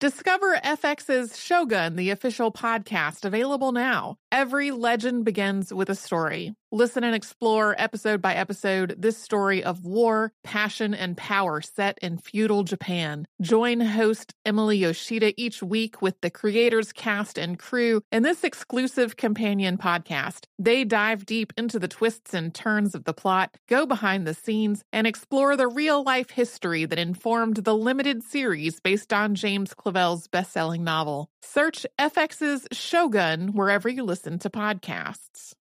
Discover FX's Shogun, the official podcast, available now. Every legend begins with a story. Listen and explore episode by episode this story of war, passion, and power set in feudal Japan. Join host Emily Yoshida each week with the creators, cast, and crew in this exclusive companion podcast. They dive deep into the twists and turns of the plot, go behind the scenes, and explore the real life history that informed the limited series based on James Clavell's best selling novel. Search FX's Shogun wherever you listen to podcasts.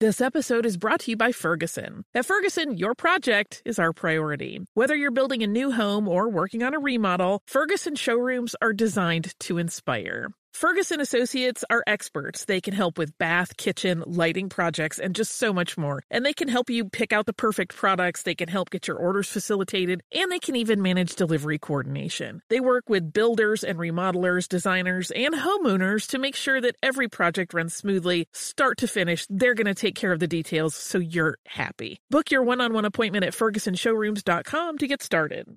This episode is brought to you by Ferguson. At Ferguson, your project is our priority. Whether you're building a new home or working on a remodel, Ferguson showrooms are designed to inspire. Ferguson Associates are experts. They can help with bath, kitchen, lighting projects, and just so much more. And they can help you pick out the perfect products, they can help get your orders facilitated, and they can even manage delivery coordination. They work with builders and remodelers, designers, and homeowners to make sure that every project runs smoothly, start to finish. They're going to take care of the details so you're happy. Book your one on one appointment at fergusonshowrooms.com to get started.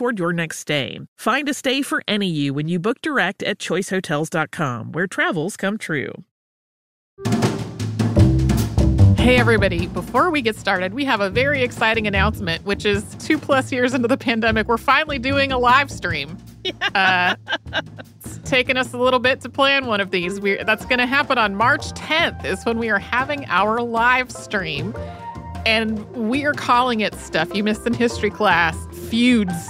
toward your next stay. Find a stay for any you when you book direct at choicehotels.com, where travels come true. Hey, everybody. Before we get started, we have a very exciting announcement, which is two plus years into the pandemic, we're finally doing a live stream. Uh, it's taken us a little bit to plan one of these. we that's going to happen on March 10th, is when we are having our live stream. And we are calling it stuff you missed in history class feuds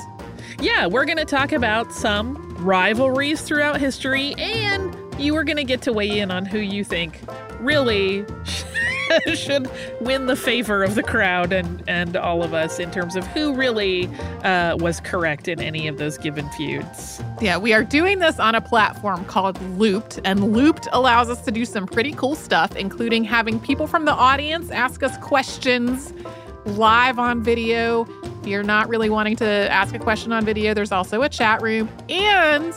yeah, we're going to talk about some rivalries throughout history, and you are going to get to weigh in on who you think really should win the favor of the crowd and, and all of us in terms of who really uh, was correct in any of those given feuds. Yeah, we are doing this on a platform called Looped, and Looped allows us to do some pretty cool stuff, including having people from the audience ask us questions live on video. If you're not really wanting to ask a question on video, there's also a chat room. And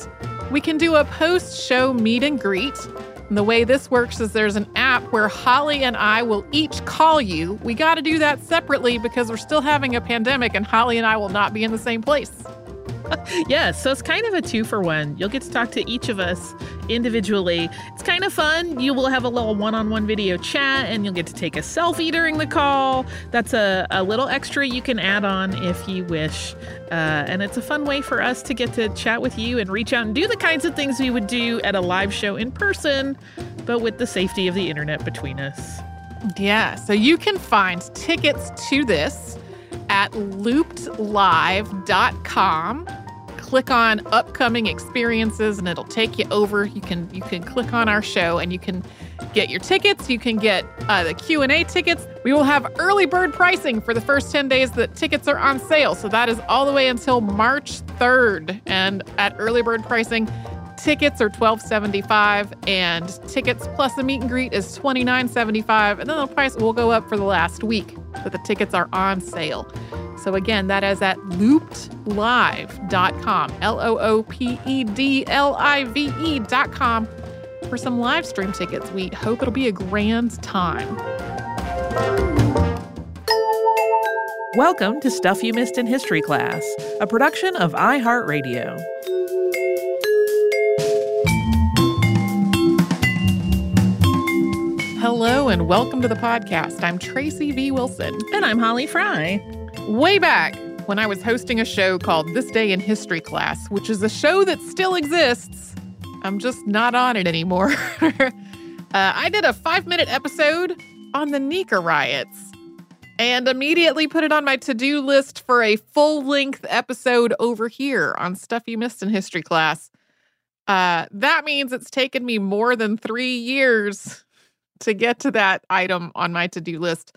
we can do a post show meet and greet. And the way this works is there's an app where Holly and I will each call you. We got to do that separately because we're still having a pandemic and Holly and I will not be in the same place. yeah, so it's kind of a two for one. You'll get to talk to each of us individually. It's kind of fun. You will have a little one on one video chat and you'll get to take a selfie during the call. That's a, a little extra you can add on if you wish. Uh, and it's a fun way for us to get to chat with you and reach out and do the kinds of things we would do at a live show in person, but with the safety of the internet between us. Yeah, so you can find tickets to this at loopedlive.com click on upcoming experiences and it'll take you over. You can you can click on our show and you can get your tickets. You can get uh, the q&a tickets. We will have early bird pricing for the first 10 days that tickets are on sale. So that is all the way until march 3rd and at early bird pricing tickets are 12.75 and tickets plus the meet and greet is 29.75 and then the price will go up for the last week but the tickets are on sale So again, that is at loopedlive.com, L O O P E D L I V E.com for some live stream tickets. We hope it'll be a grand time. Welcome to Stuff You Missed in History Class, a production of iHeartRadio. Hello and welcome to the podcast. I'm Tracy V. Wilson. And I'm Holly Fry. Way back when I was hosting a show called This Day in History Class, which is a show that still exists. I'm just not on it anymore. uh, I did a five minute episode on the Nika riots and immediately put it on my to do list for a full length episode over here on Stuff You Missed in History Class. Uh, that means it's taken me more than three years to get to that item on my to do list.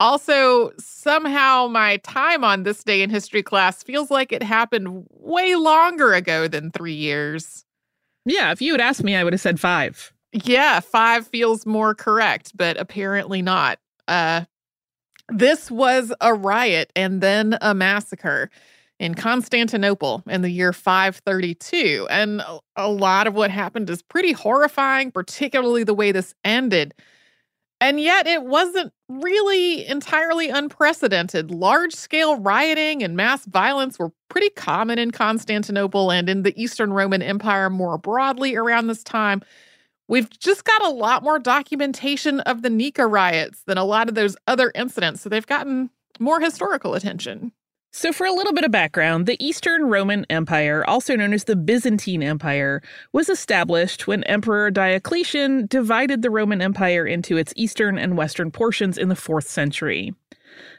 Also, somehow my time on this day in history class feels like it happened way longer ago than three years. Yeah, if you had asked me, I would have said five. Yeah, five feels more correct, but apparently not. Uh, this was a riot and then a massacre in Constantinople in the year 532. And a lot of what happened is pretty horrifying, particularly the way this ended. And yet, it wasn't really entirely unprecedented. Large scale rioting and mass violence were pretty common in Constantinople and in the Eastern Roman Empire more broadly around this time. We've just got a lot more documentation of the Nika riots than a lot of those other incidents, so they've gotten more historical attention. So, for a little bit of background, the Eastern Roman Empire, also known as the Byzantine Empire, was established when Emperor Diocletian divided the Roman Empire into its eastern and western portions in the 4th century.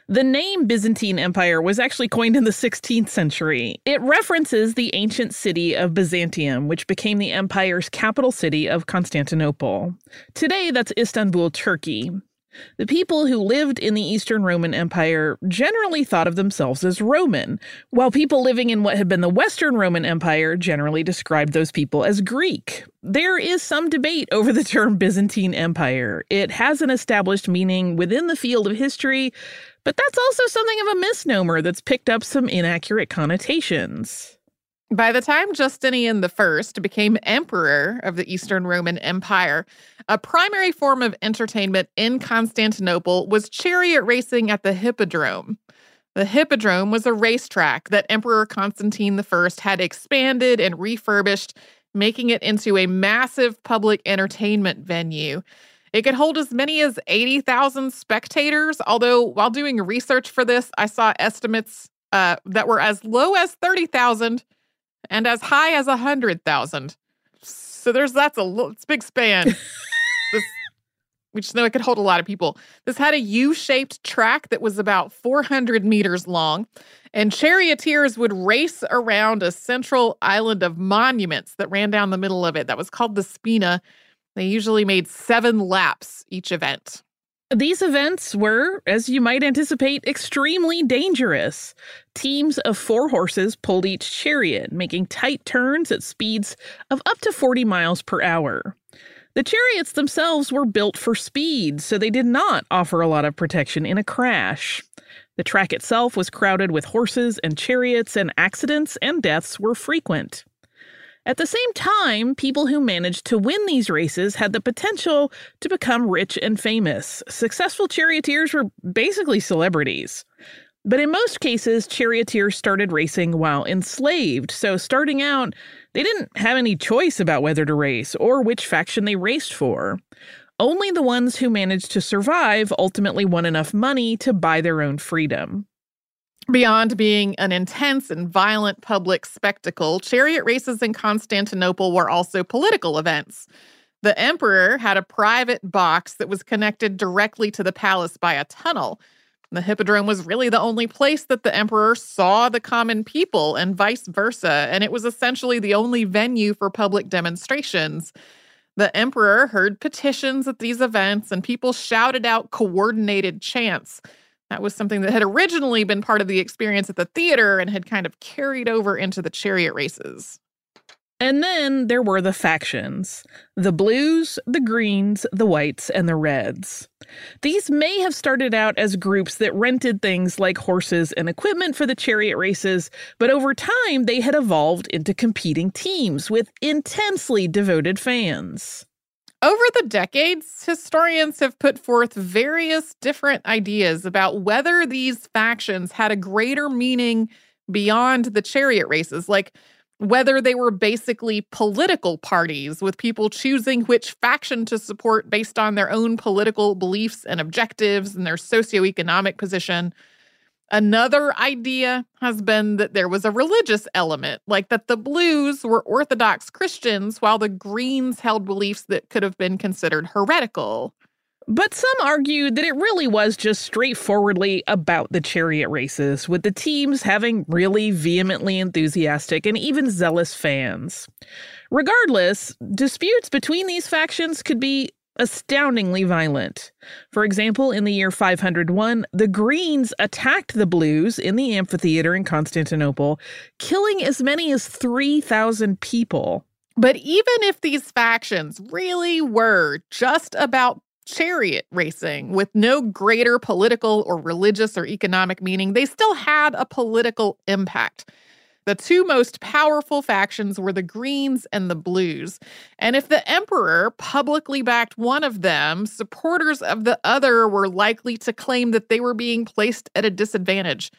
The name Byzantine Empire was actually coined in the 16th century. It references the ancient city of Byzantium, which became the empire's capital city of Constantinople. Today, that's Istanbul, Turkey. The people who lived in the Eastern Roman Empire generally thought of themselves as Roman, while people living in what had been the Western Roman Empire generally described those people as Greek. There is some debate over the term Byzantine Empire. It has an established meaning within the field of history, but that's also something of a misnomer that's picked up some inaccurate connotations. By the time Justinian I became emperor of the Eastern Roman Empire, a primary form of entertainment in Constantinople was chariot racing at the Hippodrome. The Hippodrome was a racetrack that Emperor Constantine I had expanded and refurbished, making it into a massive public entertainment venue. It could hold as many as 80,000 spectators, although while doing research for this, I saw estimates uh, that were as low as 30,000 and as high as a 100,000. So there's that's a it's a big span. this, we just know it could hold a lot of people. This had a U-shaped track that was about 400 meters long, and charioteers would race around a central island of monuments that ran down the middle of it. That was called the Spina. They usually made seven laps each event. These events were, as you might anticipate, extremely dangerous. Teams of four horses pulled each chariot, making tight turns at speeds of up to 40 miles per hour. The chariots themselves were built for speed, so they did not offer a lot of protection in a crash. The track itself was crowded with horses and chariots, and accidents and deaths were frequent. At the same time, people who managed to win these races had the potential to become rich and famous. Successful charioteers were basically celebrities. But in most cases, charioteers started racing while enslaved, so starting out, they didn't have any choice about whether to race or which faction they raced for. Only the ones who managed to survive ultimately won enough money to buy their own freedom. Beyond being an intense and violent public spectacle, chariot races in Constantinople were also political events. The emperor had a private box that was connected directly to the palace by a tunnel. The hippodrome was really the only place that the emperor saw the common people and vice versa, and it was essentially the only venue for public demonstrations. The emperor heard petitions at these events, and people shouted out coordinated chants. That was something that had originally been part of the experience at the theater and had kind of carried over into the chariot races. And then there were the factions the blues, the greens, the whites, and the reds. These may have started out as groups that rented things like horses and equipment for the chariot races, but over time they had evolved into competing teams with intensely devoted fans. Over the decades, historians have put forth various different ideas about whether these factions had a greater meaning beyond the chariot races, like whether they were basically political parties with people choosing which faction to support based on their own political beliefs and objectives and their socioeconomic position. Another idea has been that there was a religious element, like that the Blues were Orthodox Christians while the Greens held beliefs that could have been considered heretical. But some argued that it really was just straightforwardly about the chariot races, with the teams having really vehemently enthusiastic and even zealous fans. Regardless, disputes between these factions could be astoundingly violent. For example, in the year 501, the Greens attacked the Blues in the amphitheater in Constantinople, killing as many as 3,000 people. But even if these factions really were just about chariot racing with no greater political or religious or economic meaning, they still had a political impact. The two most powerful factions were the Greens and the Blues. And if the emperor publicly backed one of them, supporters of the other were likely to claim that they were being placed at a disadvantage.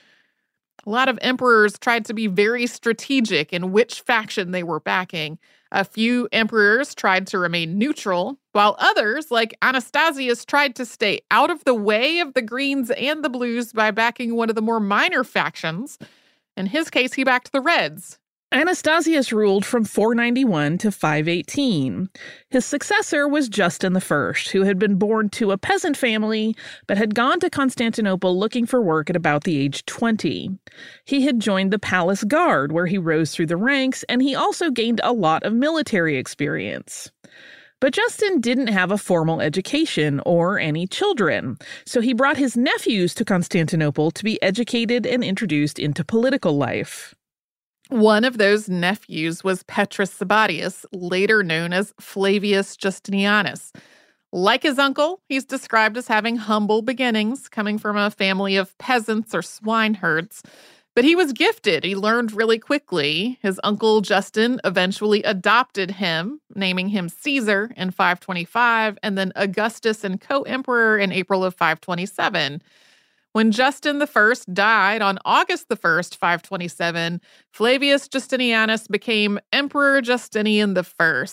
A lot of emperors tried to be very strategic in which faction they were backing. A few emperors tried to remain neutral, while others, like Anastasius, tried to stay out of the way of the Greens and the Blues by backing one of the more minor factions. In his case, he backed the Reds. Anastasius ruled from 491 to 518. His successor was Justin I, who had been born to a peasant family but had gone to Constantinople looking for work at about the age 20. He had joined the palace guard, where he rose through the ranks, and he also gained a lot of military experience. But Justin didn't have a formal education or any children, so he brought his nephews to Constantinople to be educated and introduced into political life. One of those nephews was Petrus Sabatius, later known as Flavius Justinianus. Like his uncle, he's described as having humble beginnings, coming from a family of peasants or swineherds. But he was gifted. He learned really quickly. His uncle Justin eventually adopted him, naming him Caesar in 525 and then Augustus and co emperor in April of 527. When Justin I died on August the 1st, 527, Flavius Justinianus became Emperor Justinian I.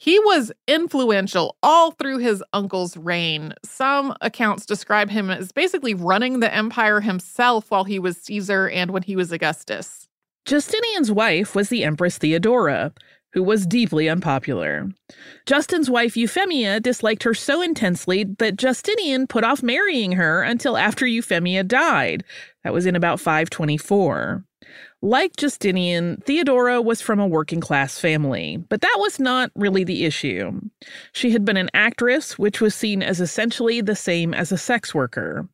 He was influential all through his uncle's reign. Some accounts describe him as basically running the empire himself while he was Caesar and when he was Augustus. Justinian's wife was the Empress Theodora who was deeply unpopular. Justin's wife Euphemia disliked her so intensely that Justinian put off marrying her until after Euphemia died. That was in about 524. Like Justinian, Theodora was from a working class family, but that was not really the issue. She had been an actress, which was seen as essentially the same as a sex worker.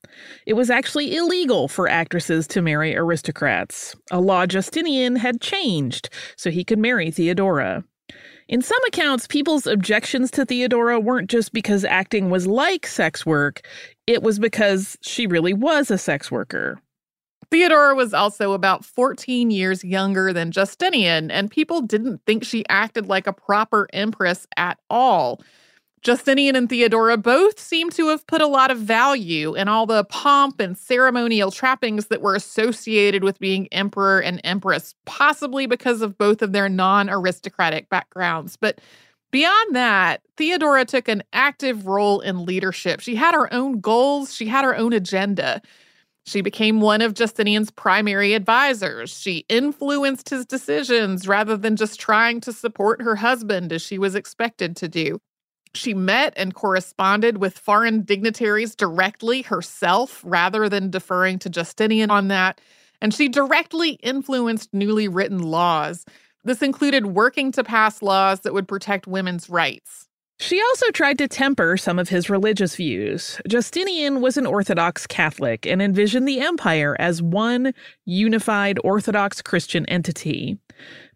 It was actually illegal for actresses to marry aristocrats. A law Justinian had changed so he could marry Theodora. In some accounts, people's objections to Theodora weren't just because acting was like sex work, it was because she really was a sex worker. Theodora was also about 14 years younger than Justinian, and people didn't think she acted like a proper empress at all. Justinian and Theodora both seem to have put a lot of value in all the pomp and ceremonial trappings that were associated with being emperor and empress, possibly because of both of their non aristocratic backgrounds. But beyond that, Theodora took an active role in leadership. She had her own goals, she had her own agenda. She became one of Justinian's primary advisors. She influenced his decisions rather than just trying to support her husband as she was expected to do. She met and corresponded with foreign dignitaries directly herself rather than deferring to Justinian on that. And she directly influenced newly written laws. This included working to pass laws that would protect women's rights. She also tried to temper some of his religious views. Justinian was an Orthodox Catholic and envisioned the empire as one unified Orthodox Christian entity.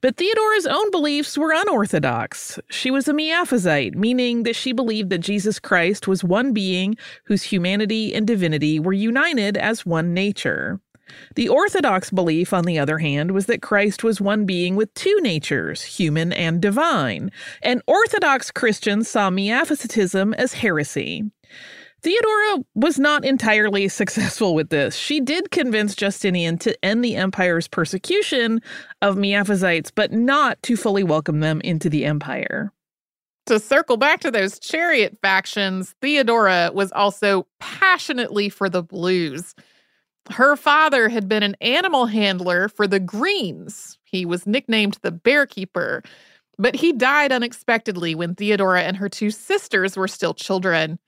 But Theodora's own beliefs were unorthodox. She was a Miaphysite, meaning that she believed that Jesus Christ was one being whose humanity and divinity were united as one nature. The Orthodox belief, on the other hand, was that Christ was one being with two natures, human and divine, and Orthodox Christians saw Miaphysitism as heresy. Theodora was not entirely successful with this. She did convince Justinian to end the empire's persecution of Miaphysites, but not to fully welcome them into the empire. To circle back to those chariot factions, Theodora was also passionately for the blues. Her father had been an animal handler for the Greens. He was nicknamed the Bear Keeper, but he died unexpectedly when Theodora and her two sisters were still children.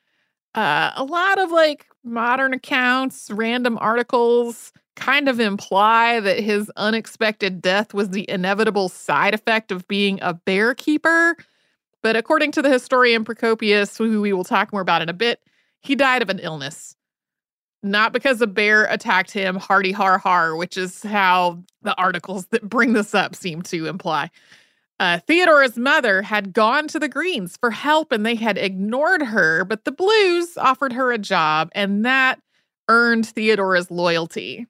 Uh, a lot of like modern accounts, random articles kind of imply that his unexpected death was the inevitable side effect of being a bear keeper. But according to the historian Procopius, who we will talk more about in a bit, he died of an illness. Not because a bear attacked him, hardy har har, which is how the articles that bring this up seem to imply. Uh, Theodora's mother had gone to the Greens for help and they had ignored her, but the Blues offered her a job, and that earned Theodora's loyalty.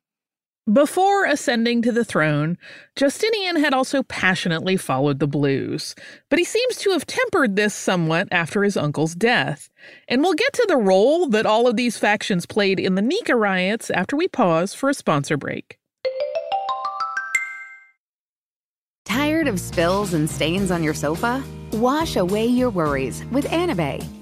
Before ascending to the throne, Justinian had also passionately followed the Blues, but he seems to have tempered this somewhat after his uncle's death. And we'll get to the role that all of these factions played in the Nika riots after we pause for a sponsor break. Tired of spills and stains on your sofa? Wash away your worries with Anabei.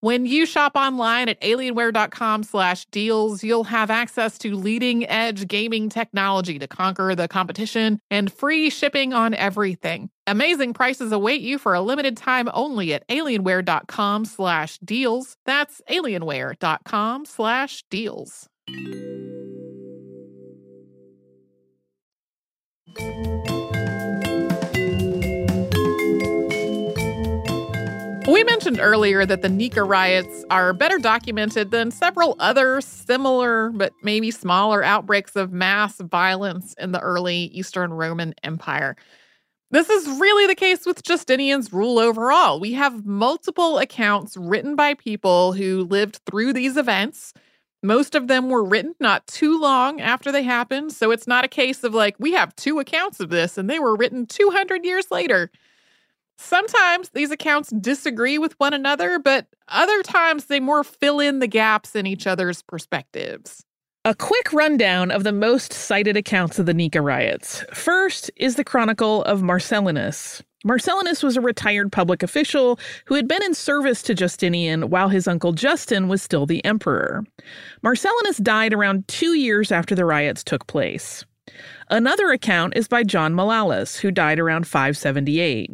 When you shop online at alienware.com slash deals, you'll have access to leading edge gaming technology to conquer the competition and free shipping on everything. Amazing prices await you for a limited time only at alienware.com slash deals. That's alienware.com slash deals. Mentioned earlier that the Nika riots are better documented than several other similar but maybe smaller outbreaks of mass violence in the early Eastern Roman Empire. This is really the case with Justinian's rule overall. We have multiple accounts written by people who lived through these events. Most of them were written not too long after they happened, so it's not a case of like, we have two accounts of this and they were written 200 years later. Sometimes these accounts disagree with one another, but other times they more fill in the gaps in each other's perspectives. A quick rundown of the most cited accounts of the Nika riots. First is the Chronicle of Marcellinus. Marcellinus was a retired public official who had been in service to Justinian while his uncle Justin was still the emperor. Marcellinus died around two years after the riots took place. Another account is by John Malalas, who died around 578.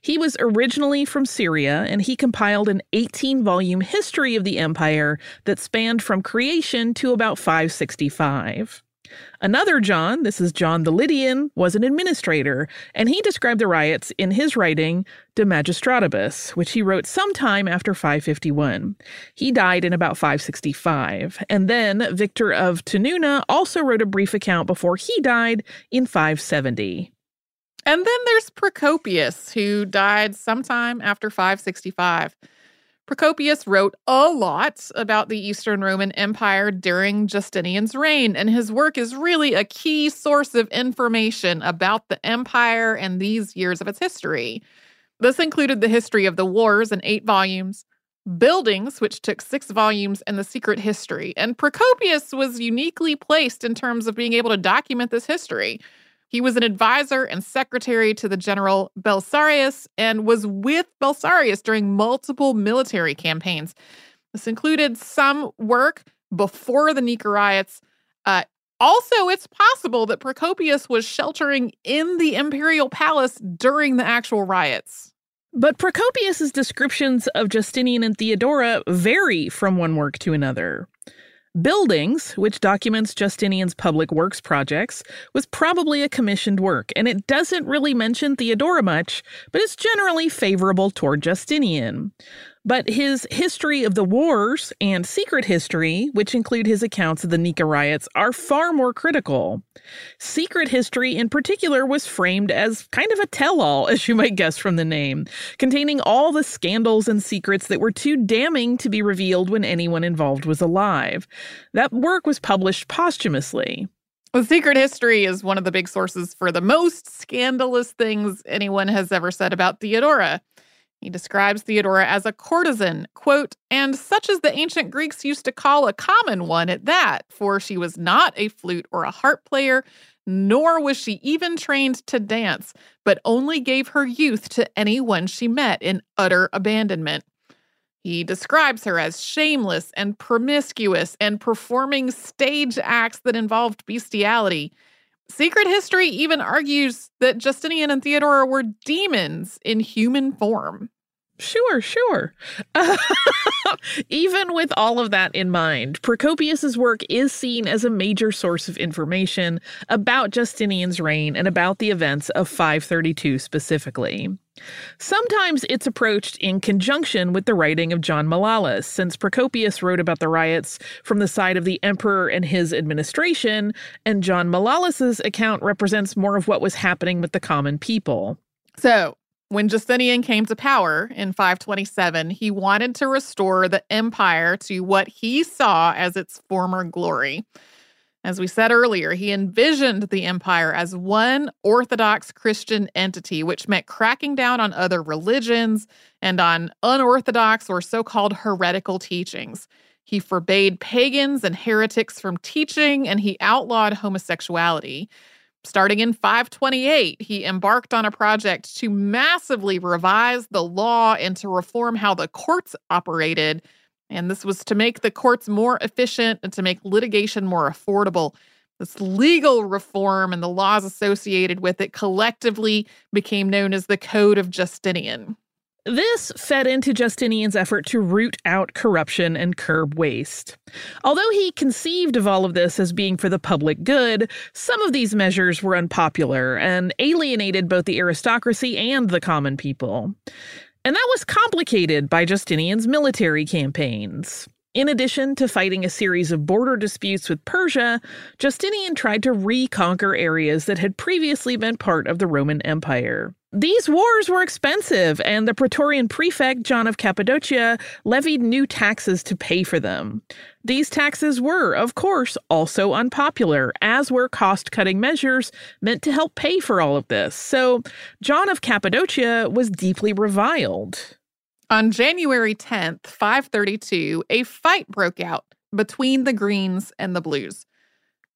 He was originally from Syria and he compiled an 18 volume history of the empire that spanned from creation to about 565. Another John, this is John the Lydian, was an administrator, and he described the riots in his writing De Magistratibus, which he wrote sometime after 551. He died in about 565. And then Victor of Tununa also wrote a brief account before he died in 570. And then there's Procopius, who died sometime after 565. Procopius wrote a lot about the Eastern Roman Empire during Justinian's reign, and his work is really a key source of information about the empire and these years of its history. This included the history of the wars in eight volumes, buildings, which took six volumes, and the secret history. And Procopius was uniquely placed in terms of being able to document this history. He was an advisor and secretary to the general Belisarius and was with Belisarius during multiple military campaigns. This included some work before the Nika riots. Uh, also, it's possible that Procopius was sheltering in the imperial palace during the actual riots. But Procopius's descriptions of Justinian and Theodora vary from one work to another. Buildings, which documents Justinian's public works projects, was probably a commissioned work, and it doesn't really mention Theodora much, but it's generally favorable toward Justinian. But his history of the wars and secret history, which include his accounts of the Nika riots, are far more critical. Secret history, in particular, was framed as kind of a tell all, as you might guess from the name, containing all the scandals and secrets that were too damning to be revealed when anyone involved was alive. That work was published posthumously. The secret history is one of the big sources for the most scandalous things anyone has ever said about Theodora. He describes Theodora as a courtesan, quote, and such as the ancient Greeks used to call a common one at that, for she was not a flute or a harp player, nor was she even trained to dance, but only gave her youth to anyone she met in utter abandonment. He describes her as shameless and promiscuous and performing stage acts that involved bestiality. Secret history even argues that Justinian and Theodora were demons in human form. Sure, sure. even with all of that in mind, Procopius's work is seen as a major source of information about Justinian's reign and about the events of 532 specifically. Sometimes it's approached in conjunction with the writing of John Malalas, since Procopius wrote about the riots from the side of the emperor and his administration, and John Malalas's account represents more of what was happening with the common people. So, when Justinian came to power in 527, he wanted to restore the empire to what he saw as its former glory. As we said earlier, he envisioned the empire as one Orthodox Christian entity, which meant cracking down on other religions and on unorthodox or so called heretical teachings. He forbade pagans and heretics from teaching, and he outlawed homosexuality. Starting in 528, he embarked on a project to massively revise the law and to reform how the courts operated. And this was to make the courts more efficient and to make litigation more affordable. This legal reform and the laws associated with it collectively became known as the Code of Justinian. This fed into Justinian's effort to root out corruption and curb waste. Although he conceived of all of this as being for the public good, some of these measures were unpopular and alienated both the aristocracy and the common people. And that was complicated by Justinian's military campaigns. In addition to fighting a series of border disputes with Persia, Justinian tried to reconquer areas that had previously been part of the Roman Empire. These wars were expensive, and the Praetorian prefect, John of Cappadocia, levied new taxes to pay for them. These taxes were, of course, also unpopular, as were cost cutting measures meant to help pay for all of this. So, John of Cappadocia was deeply reviled. On January 10th, 532, a fight broke out between the Greens and the Blues.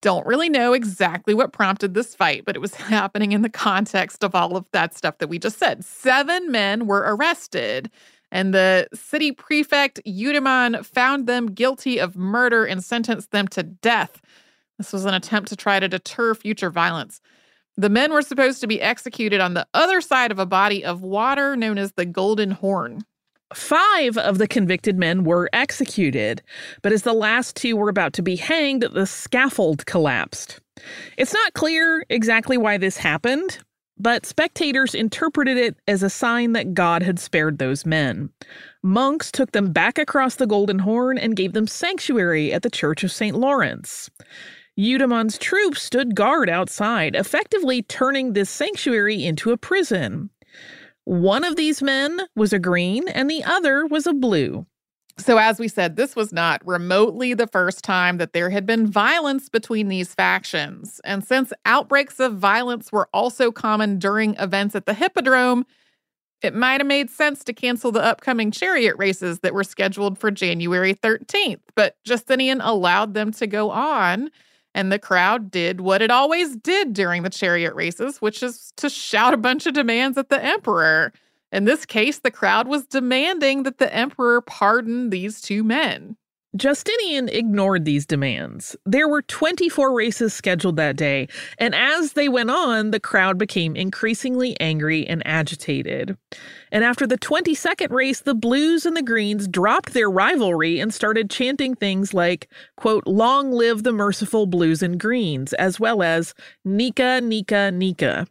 Don't really know exactly what prompted this fight, but it was happening in the context of all of that stuff that we just said. Seven men were arrested, and the city prefect Eudaemon found them guilty of murder and sentenced them to death. This was an attempt to try to deter future violence. The men were supposed to be executed on the other side of a body of water known as the Golden Horn. Five of the convicted men were executed, but as the last two were about to be hanged, the scaffold collapsed. It's not clear exactly why this happened, but spectators interpreted it as a sign that God had spared those men. Monks took them back across the Golden Horn and gave them sanctuary at the Church of St. Lawrence. Eudaemon's troops stood guard outside, effectively turning this sanctuary into a prison. One of these men was a green and the other was a blue. So, as we said, this was not remotely the first time that there had been violence between these factions. And since outbreaks of violence were also common during events at the Hippodrome, it might have made sense to cancel the upcoming chariot races that were scheduled for January 13th. But Justinian allowed them to go on and the crowd did what it always did during the chariot races, which is to shout a bunch of demands at the emperor. In this case, the crowd was demanding that the emperor pardon these two men. Justinian ignored these demands. There were 24 races scheduled that day, and as they went on, the crowd became increasingly angry and agitated. And after the 22nd race, the Blues and the Greens dropped their rivalry and started chanting things like, quote, long live the merciful Blues and Greens, as well as Nika, Nika, Nika.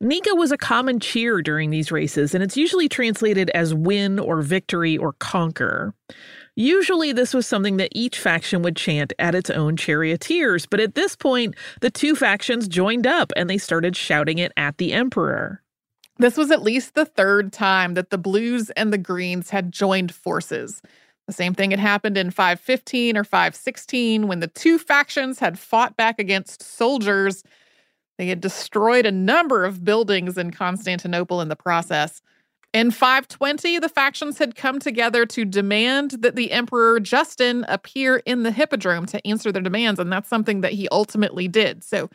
Nika was a common cheer during these races, and it's usually translated as win or victory or conquer. Usually, this was something that each faction would chant at its own charioteers, but at this point, the two factions joined up and they started shouting it at the emperor. This was at least the third time that the Blues and the Greens had joined forces. The same thing had happened in 515 or 516 when the two factions had fought back against soldiers. They had destroyed a number of buildings in Constantinople in the process. In 520, the factions had come together to demand that the Emperor Justin appear in the Hippodrome to answer their demands, and that's something that he ultimately did. So,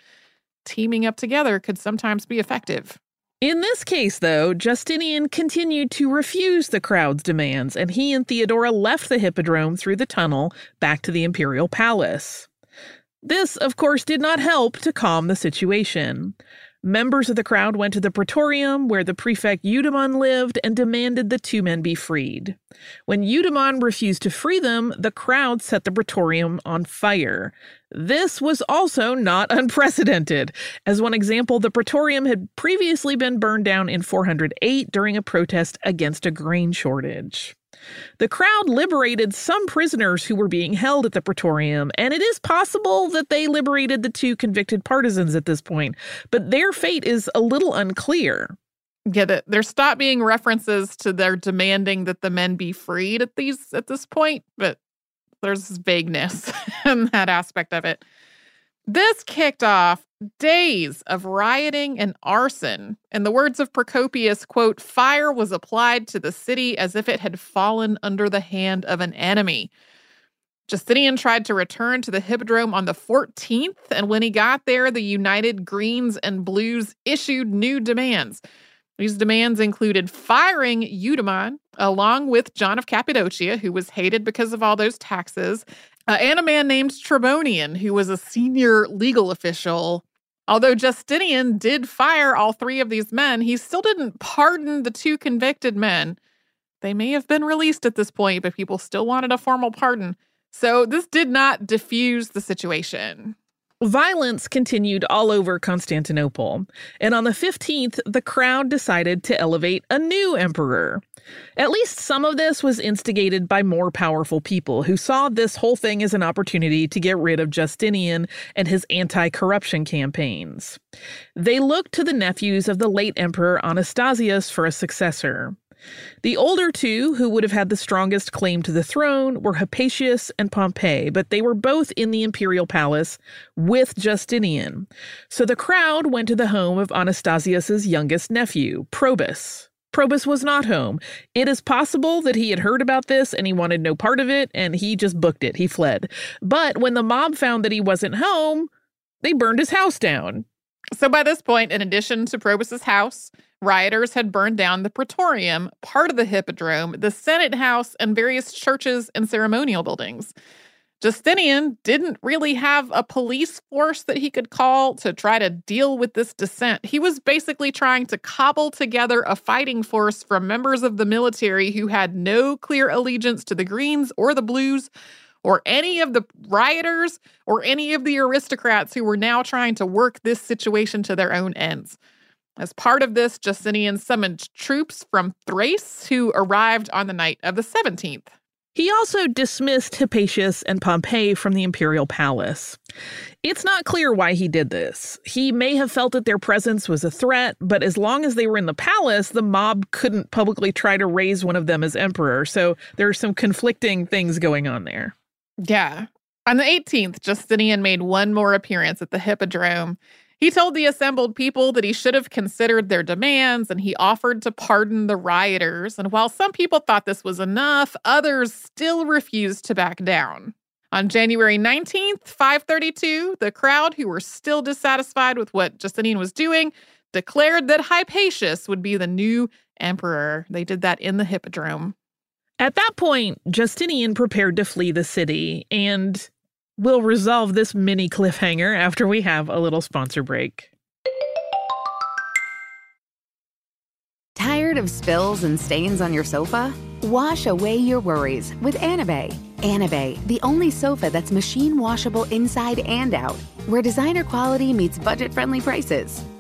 teaming up together could sometimes be effective. In this case, though, Justinian continued to refuse the crowd's demands, and he and Theodora left the Hippodrome through the tunnel back to the imperial palace. This, of course, did not help to calm the situation. Members of the crowd went to the praetorium where the prefect Eudaemon lived and demanded the two men be freed. When Eudaemon refused to free them, the crowd set the praetorium on fire. This was also not unprecedented. As one example, the praetorium had previously been burned down in 408 during a protest against a grain shortage. The crowd liberated some prisoners who were being held at the Praetorium, and it is possible that they liberated the two convicted partisans at this point, but their fate is a little unclear. It? There stopped being references to their demanding that the men be freed at these at this point, but there's vagueness in that aspect of it. This kicked off days of rioting and arson. In the words of Procopius, quote, fire was applied to the city as if it had fallen under the hand of an enemy. Justinian tried to return to the Hippodrome on the 14th, and when he got there, the United Greens and Blues issued new demands. These demands included firing Eudaemon, along with John of Cappadocia, who was hated because of all those taxes, uh, and a man named Tribonian, who was a senior legal official. Although Justinian did fire all three of these men, he still didn't pardon the two convicted men. They may have been released at this point, but people still wanted a formal pardon. So this did not diffuse the situation. Violence continued all over Constantinople, and on the 15th, the crowd decided to elevate a new emperor. At least some of this was instigated by more powerful people who saw this whole thing as an opportunity to get rid of Justinian and his anti corruption campaigns. They looked to the nephews of the late emperor Anastasius for a successor. The older two, who would have had the strongest claim to the throne, were Hypatius and Pompey, but they were both in the imperial palace with Justinian. So the crowd went to the home of Anastasius's youngest nephew, Probus. Probus was not home. It is possible that he had heard about this and he wanted no part of it and he just booked it. He fled. But when the mob found that he wasn't home, they burned his house down. So by this point, in addition to Probus's house, rioters had burned down the Praetorium, part of the Hippodrome, the Senate House, and various churches and ceremonial buildings. Justinian didn't really have a police force that he could call to try to deal with this dissent. He was basically trying to cobble together a fighting force from members of the military who had no clear allegiance to the Greens or the Blues or any of the rioters or any of the aristocrats who were now trying to work this situation to their own ends. As part of this, Justinian summoned troops from Thrace who arrived on the night of the 17th. He also dismissed Hypatius and Pompey from the imperial palace. It's not clear why he did this. He may have felt that their presence was a threat, but as long as they were in the palace, the mob couldn't publicly try to raise one of them as emperor. So there are some conflicting things going on there. Yeah. On the 18th, Justinian made one more appearance at the Hippodrome he told the assembled people that he should have considered their demands and he offered to pardon the rioters. And while some people thought this was enough, others still refused to back down. On January 19th, 532, the crowd, who were still dissatisfied with what Justinian was doing, declared that Hypatius would be the new emperor. They did that in the Hippodrome. At that point, Justinian prepared to flee the city, and We'll resolve this mini cliffhanger after we have a little sponsor break. Tired of spills and stains on your sofa? Wash away your worries with Anabei. Anabei, the only sofa that's machine washable inside and out, where designer quality meets budget friendly prices.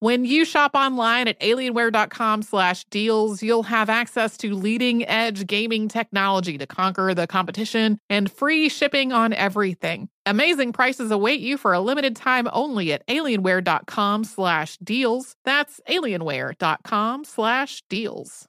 When you shop online at alienware.com slash deals, you'll have access to leading edge gaming technology to conquer the competition and free shipping on everything. Amazing prices await you for a limited time only at alienware.com slash deals. That's alienware.com slash deals.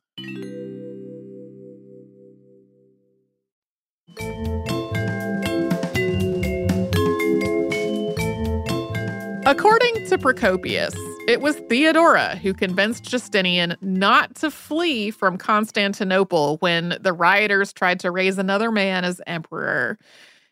According to Procopius, it was Theodora who convinced Justinian not to flee from Constantinople when the rioters tried to raise another man as emperor.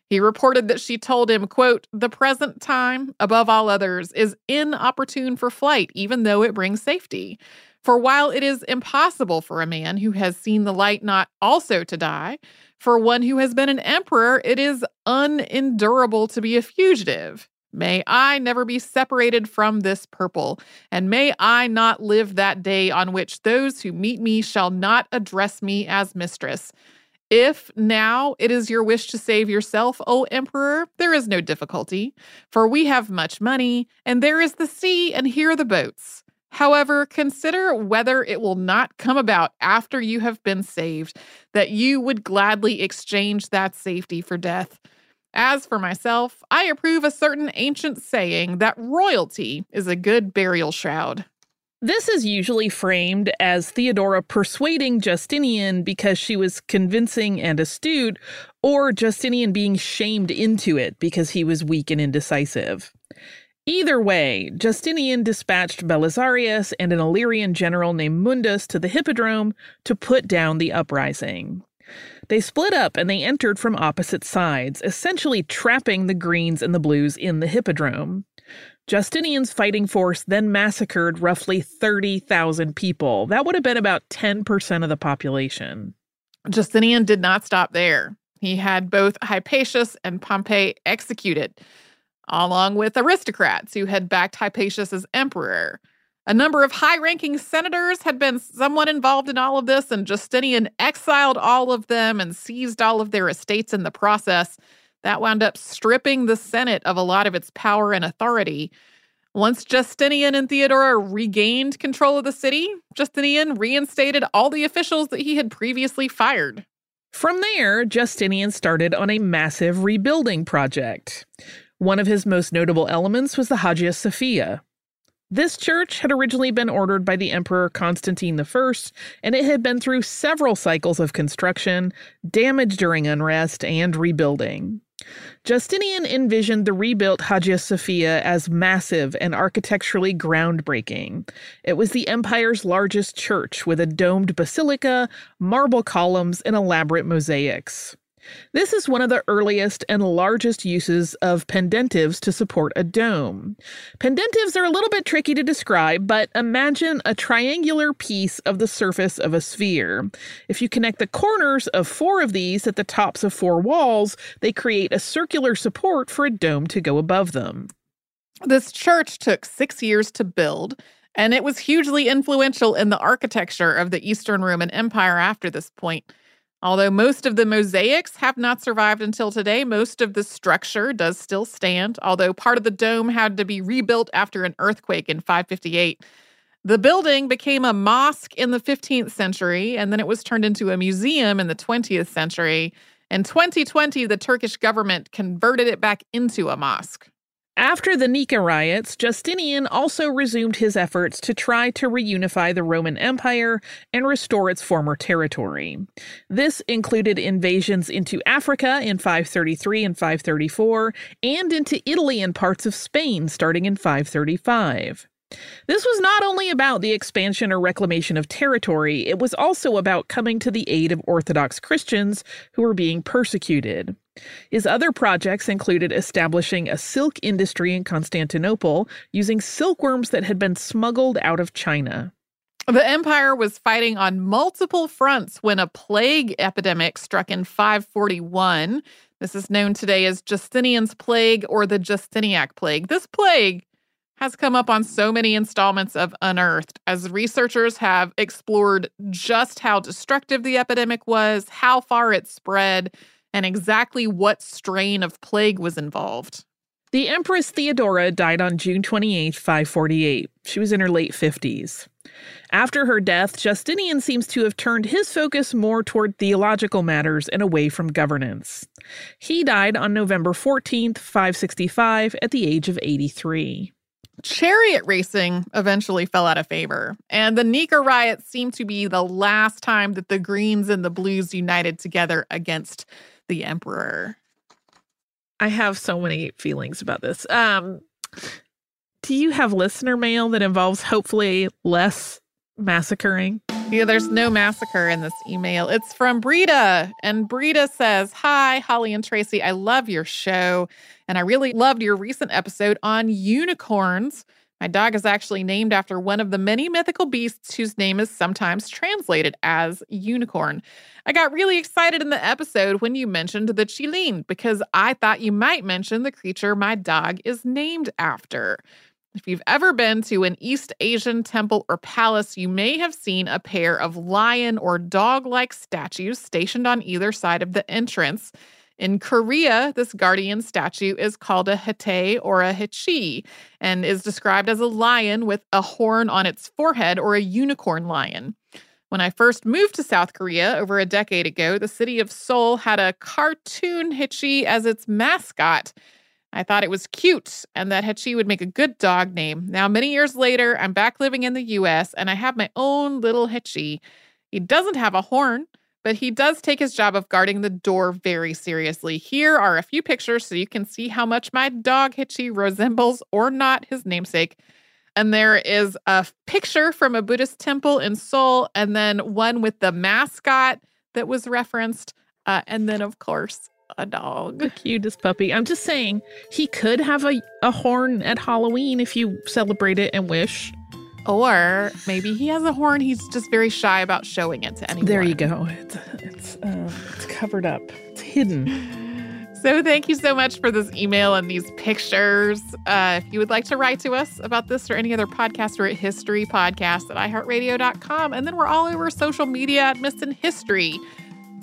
He reported that she told him, quote, "The present time, above all others, is inopportune for flight, even though it brings safety. For while it is impossible for a man who has seen the light not also to die, for one who has been an emperor, it is unendurable to be a fugitive. May I never be separated from this purple, and may I not live that day on which those who meet me shall not address me as mistress. If now it is your wish to save yourself, O Emperor, there is no difficulty, for we have much money, and there is the sea, and here the boats. However, consider whether it will not come about after you have been saved that you would gladly exchange that safety for death. As for myself, I approve a certain ancient saying that royalty is a good burial shroud. This is usually framed as Theodora persuading Justinian because she was convincing and astute, or Justinian being shamed into it because he was weak and indecisive. Either way, Justinian dispatched Belisarius and an Illyrian general named Mundus to the Hippodrome to put down the uprising. They split up and they entered from opposite sides, essentially trapping the Greens and the Blues in the Hippodrome. Justinian's fighting force then massacred roughly 30,000 people. That would have been about 10% of the population. Justinian did not stop there. He had both Hypatius and Pompey executed, along with aristocrats who had backed Hypatius as emperor. A number of high ranking senators had been somewhat involved in all of this, and Justinian exiled all of them and seized all of their estates in the process. That wound up stripping the Senate of a lot of its power and authority. Once Justinian and Theodora regained control of the city, Justinian reinstated all the officials that he had previously fired. From there, Justinian started on a massive rebuilding project. One of his most notable elements was the Hagia Sophia. This church had originally been ordered by the Emperor Constantine I, and it had been through several cycles of construction, damage during unrest, and rebuilding. Justinian envisioned the rebuilt Hagia Sophia as massive and architecturally groundbreaking. It was the empire's largest church with a domed basilica, marble columns, and elaborate mosaics. This is one of the earliest and largest uses of pendentives to support a dome. Pendentives are a little bit tricky to describe, but imagine a triangular piece of the surface of a sphere. If you connect the corners of four of these at the tops of four walls, they create a circular support for a dome to go above them. This church took six years to build. And it was hugely influential in the architecture of the Eastern Roman Empire after this point. Although most of the mosaics have not survived until today, most of the structure does still stand, although part of the dome had to be rebuilt after an earthquake in 558. The building became a mosque in the 15th century, and then it was turned into a museum in the 20th century. In 2020, the Turkish government converted it back into a mosque. After the Nika riots, Justinian also resumed his efforts to try to reunify the Roman Empire and restore its former territory. This included invasions into Africa in 533 and 534, and into Italy and parts of Spain starting in 535. This was not only about the expansion or reclamation of territory, it was also about coming to the aid of Orthodox Christians who were being persecuted. His other projects included establishing a silk industry in Constantinople using silkworms that had been smuggled out of China. The empire was fighting on multiple fronts when a plague epidemic struck in 541. This is known today as Justinian's plague or the Justinianic plague. This plague has come up on so many installments of Unearthed as researchers have explored just how destructive the epidemic was, how far it spread, and exactly what strain of plague was involved. The Empress Theodora died on June 28, 548. She was in her late 50s. After her death, Justinian seems to have turned his focus more toward theological matters and away from governance. He died on November 14, 565, at the age of 83. Chariot racing eventually fell out of favor, and the Nika riots seemed to be the last time that the Greens and the Blues united together against the Emperor. I have so many feelings about this. Um, do you have listener mail that involves hopefully less massacring? Yeah, there's no massacre in this email. It's from Brita. And Brita says, Hi, Holly and Tracy. I love your show. And I really loved your recent episode on unicorns. My dog is actually named after one of the many mythical beasts whose name is sometimes translated as unicorn. I got really excited in the episode when you mentioned the Qilin because I thought you might mention the creature my dog is named after. If you've ever been to an East Asian temple or palace, you may have seen a pair of lion or dog like statues stationed on either side of the entrance. In Korea, this guardian statue is called a haetae or a haechi and is described as a lion with a horn on its forehead or a unicorn lion. When I first moved to South Korea over a decade ago, the city of Seoul had a cartoon haechi as its mascot. I thought it was cute and that Hachi would make a good dog name. Now, many years later, I'm back living in the US and I have my own little Hachi. He doesn't have a horn, but he does take his job of guarding the door very seriously. Here are a few pictures so you can see how much my dog Hitchy resembles or not his namesake. And there is a picture from a Buddhist temple in Seoul, and then one with the mascot that was referenced. Uh, and then, of course, a dog. The cutest puppy. I'm just saying, he could have a, a horn at Halloween if you celebrate it and wish. Or maybe he has a horn. He's just very shy about showing it to anyone. There you go. It's it's, uh, it's covered up. It's hidden. So, thank you so much for this email and these pictures. Uh, if you would like to write to us about this or any other podcast, we're at history podcast at iheartradio.com. And then we're all over social media at Missed in History.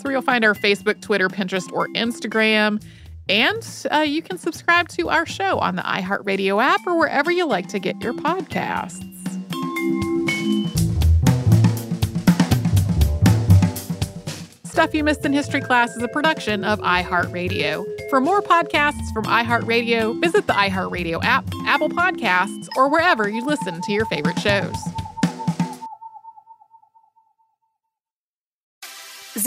Where you'll find our Facebook, Twitter, Pinterest, or Instagram. And uh, you can subscribe to our show on the iHeartRadio app or wherever you like to get your podcasts. Stuff You Missed in History Class is a production of iHeartRadio. For more podcasts from iHeartRadio, visit the iHeartRadio app, Apple Podcasts, or wherever you listen to your favorite shows.